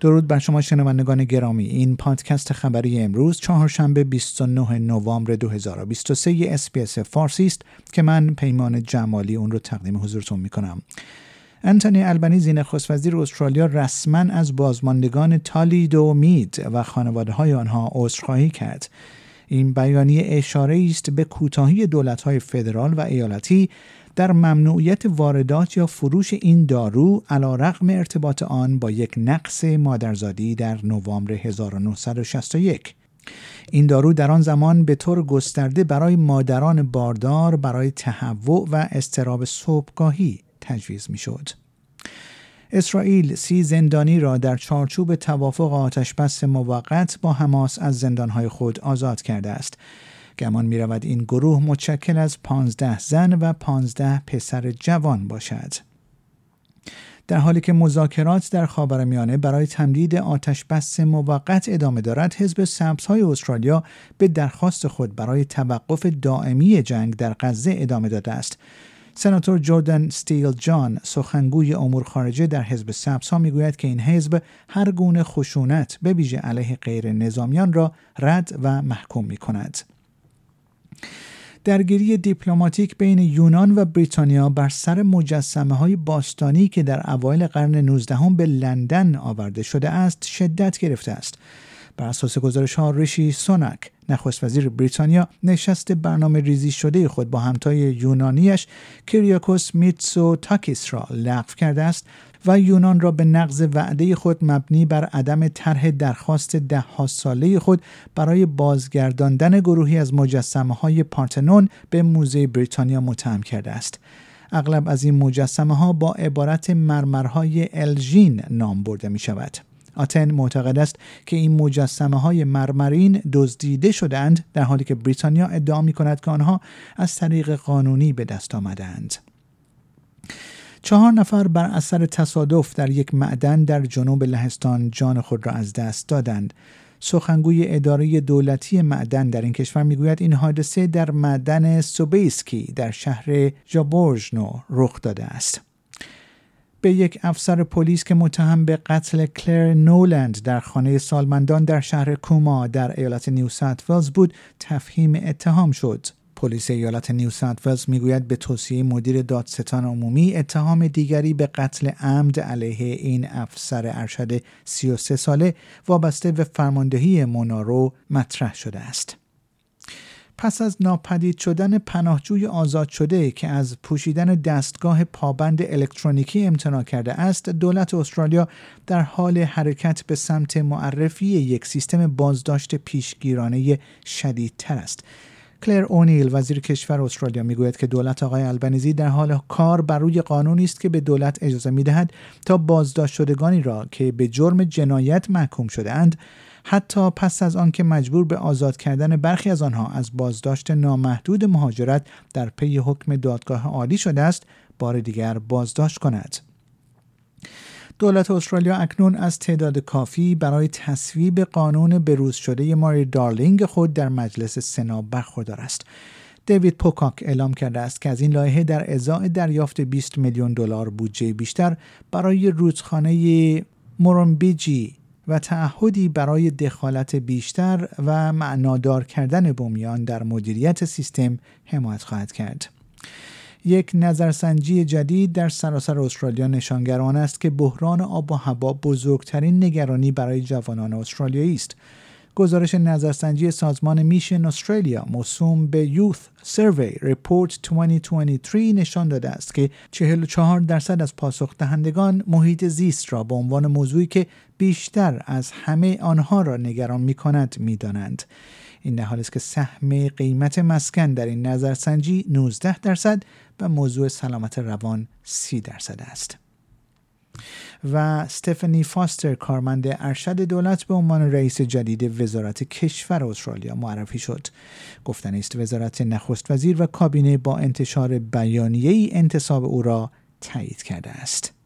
درود بر شما شنوندگان گرامی. این پادکست خبری امروز چهارشنبه 29 نوامبر 2023 SBS فارسی است که من پیمان جمالی اون رو تقدیم حضورتون می کنم آنتونی آلبانیزی نخست وزیر استرالیا رسما از بازماندگان تالیدوماید و خانواده های آنها عذرخواهی کرد. این بیانیه اشاره است به کوتاهی دولت‌های فدرال و ایالتی در ممنوعیت واردات یا فروش این دارو علی‌رغم ارتباط آن با یک نقص مادرزادی در نوامبر 1961 این دارو در آن زمان به طور گسترده برای مادران باردار برای تهوع و استراب صبحگاهی تجویز می‌شد. اسرائیل سی زندانی را در چارچوب توافق آتش بس موقت با حماس از زندانهای خود آزاد کرده است. گمان می رود این گروه متشکل از پانزده زن و پانزده پسر جوان باشد. در حالی که مذاکرات در خاورمیانه برای تمدید آتش بس موقت ادامه دارد حزب سبزهای استرالیا به درخواست خود برای توقف دائمی جنگ در غزه ادامه داده است سناتور جوردن ستیل جان سخنگوی امور خارجه در حزب سبزها می‌گوید که این حزب هر گونه خشونت به ویژه علیه غیر نظامیان را رد و محکوم می کند. درگیری دیپلماتیک بین یونان و بریتانیا بر سر مجسمه های باستانی که در اوایل قرن 19 به لندن آورده شده است شدت گرفته است. بر اساس گزارش ها ریشی سونک نخست وزیر بریتانیا نشست برنامه ریزی شده خود با همتای یونانیش کریاکوس میتسو تاکیس را لغو کرده است و یونان را به نقض وعده خود مبنی بر عدم طرح درخواست ده ها ساله خود برای بازگرداندن گروهی از مجسمه های پارتنون به موزه بریتانیا متهم کرده است. اغلب از این مجسمه ها با عبارت مرمرهای الژین نام برده می شود. آتن معتقد است که این مجسمه های مرمرین دزدیده شدند در حالی که بریتانیا ادعا می کند که آنها از طریق قانونی به دست آمدند. چهار نفر بر اثر تصادف در یک معدن در جنوب لهستان جان خود را از دست دادند. سخنگوی اداره دولتی معدن در این کشور می‌گوید این حادثه در معدن سوبیسکی در شهر جابورژنو رخ داده است. به یک افسر پلیس که متهم به قتل کلر نولند در خانه سالمندان در شهر کوما در ایالت نیو بود تفهیم اتهام شد. پلیس ایالت نیو ساوت می‌گوید به توصیه مدیر دادستان عمومی اتهام دیگری به قتل عمد علیه این افسر ارشد 33 ساله وابسته به فرماندهی مونارو مطرح شده است. پس از ناپدید شدن پناهجوی آزاد شده که از پوشیدن دستگاه پابند الکترونیکی امتناع کرده است دولت استرالیا در حال حرکت به سمت معرفی یک سیستم بازداشت پیشگیرانه شدیدتر است کلر اونیل وزیر کشور استرالیا می‌گوید که دولت آقای البنیزی در حال کار بر روی قانونی است که به دولت اجازه می‌دهد تا بازداشت شدگانی را که به جرم جنایت محکوم شدهاند حتی پس از آنکه مجبور به آزاد کردن برخی از آنها از بازداشت نامحدود مهاجرت در پی حکم دادگاه عالی شده است بار دیگر بازداشت کند. دولت استرالیا اکنون از تعداد کافی برای تصویب قانون بروز شده ماری دارلینگ خود در مجلس سنا برخوردار است دیوید پوکاک اعلام کرده است که از این لایحه در ازای دریافت 20 میلیون دلار بودجه بیشتر برای رودخانه مورونبیجی و تعهدی برای دخالت بیشتر و معنادار کردن بومیان در مدیریت سیستم حمایت خواهد کرد. یک نظرسنجی جدید در سراسر استرالیا نشانگر است که بحران آب و هوا بزرگترین نگرانی برای جوانان استرالیایی است. گزارش نظرسنجی سازمان میشن استرالیا موسوم به یوث سروی ریپورت 2023 نشان داده است که 44 درصد از پاسخ دهندگان محیط زیست را به عنوان موضوعی که بیشتر از همه آنها را نگران می کند می دانند. این در حالی است که سهم قیمت مسکن در این نظرسنجی 19 درصد و موضوع سلامت روان 30 درصد است. و استفانی فاستر کارمند ارشد دولت به عنوان رئیس جدید وزارت کشور استرالیا معرفی شد گفتن است وزارت نخست وزیر و کابینه با انتشار بیانیه ای انتصاب او را تایید کرده است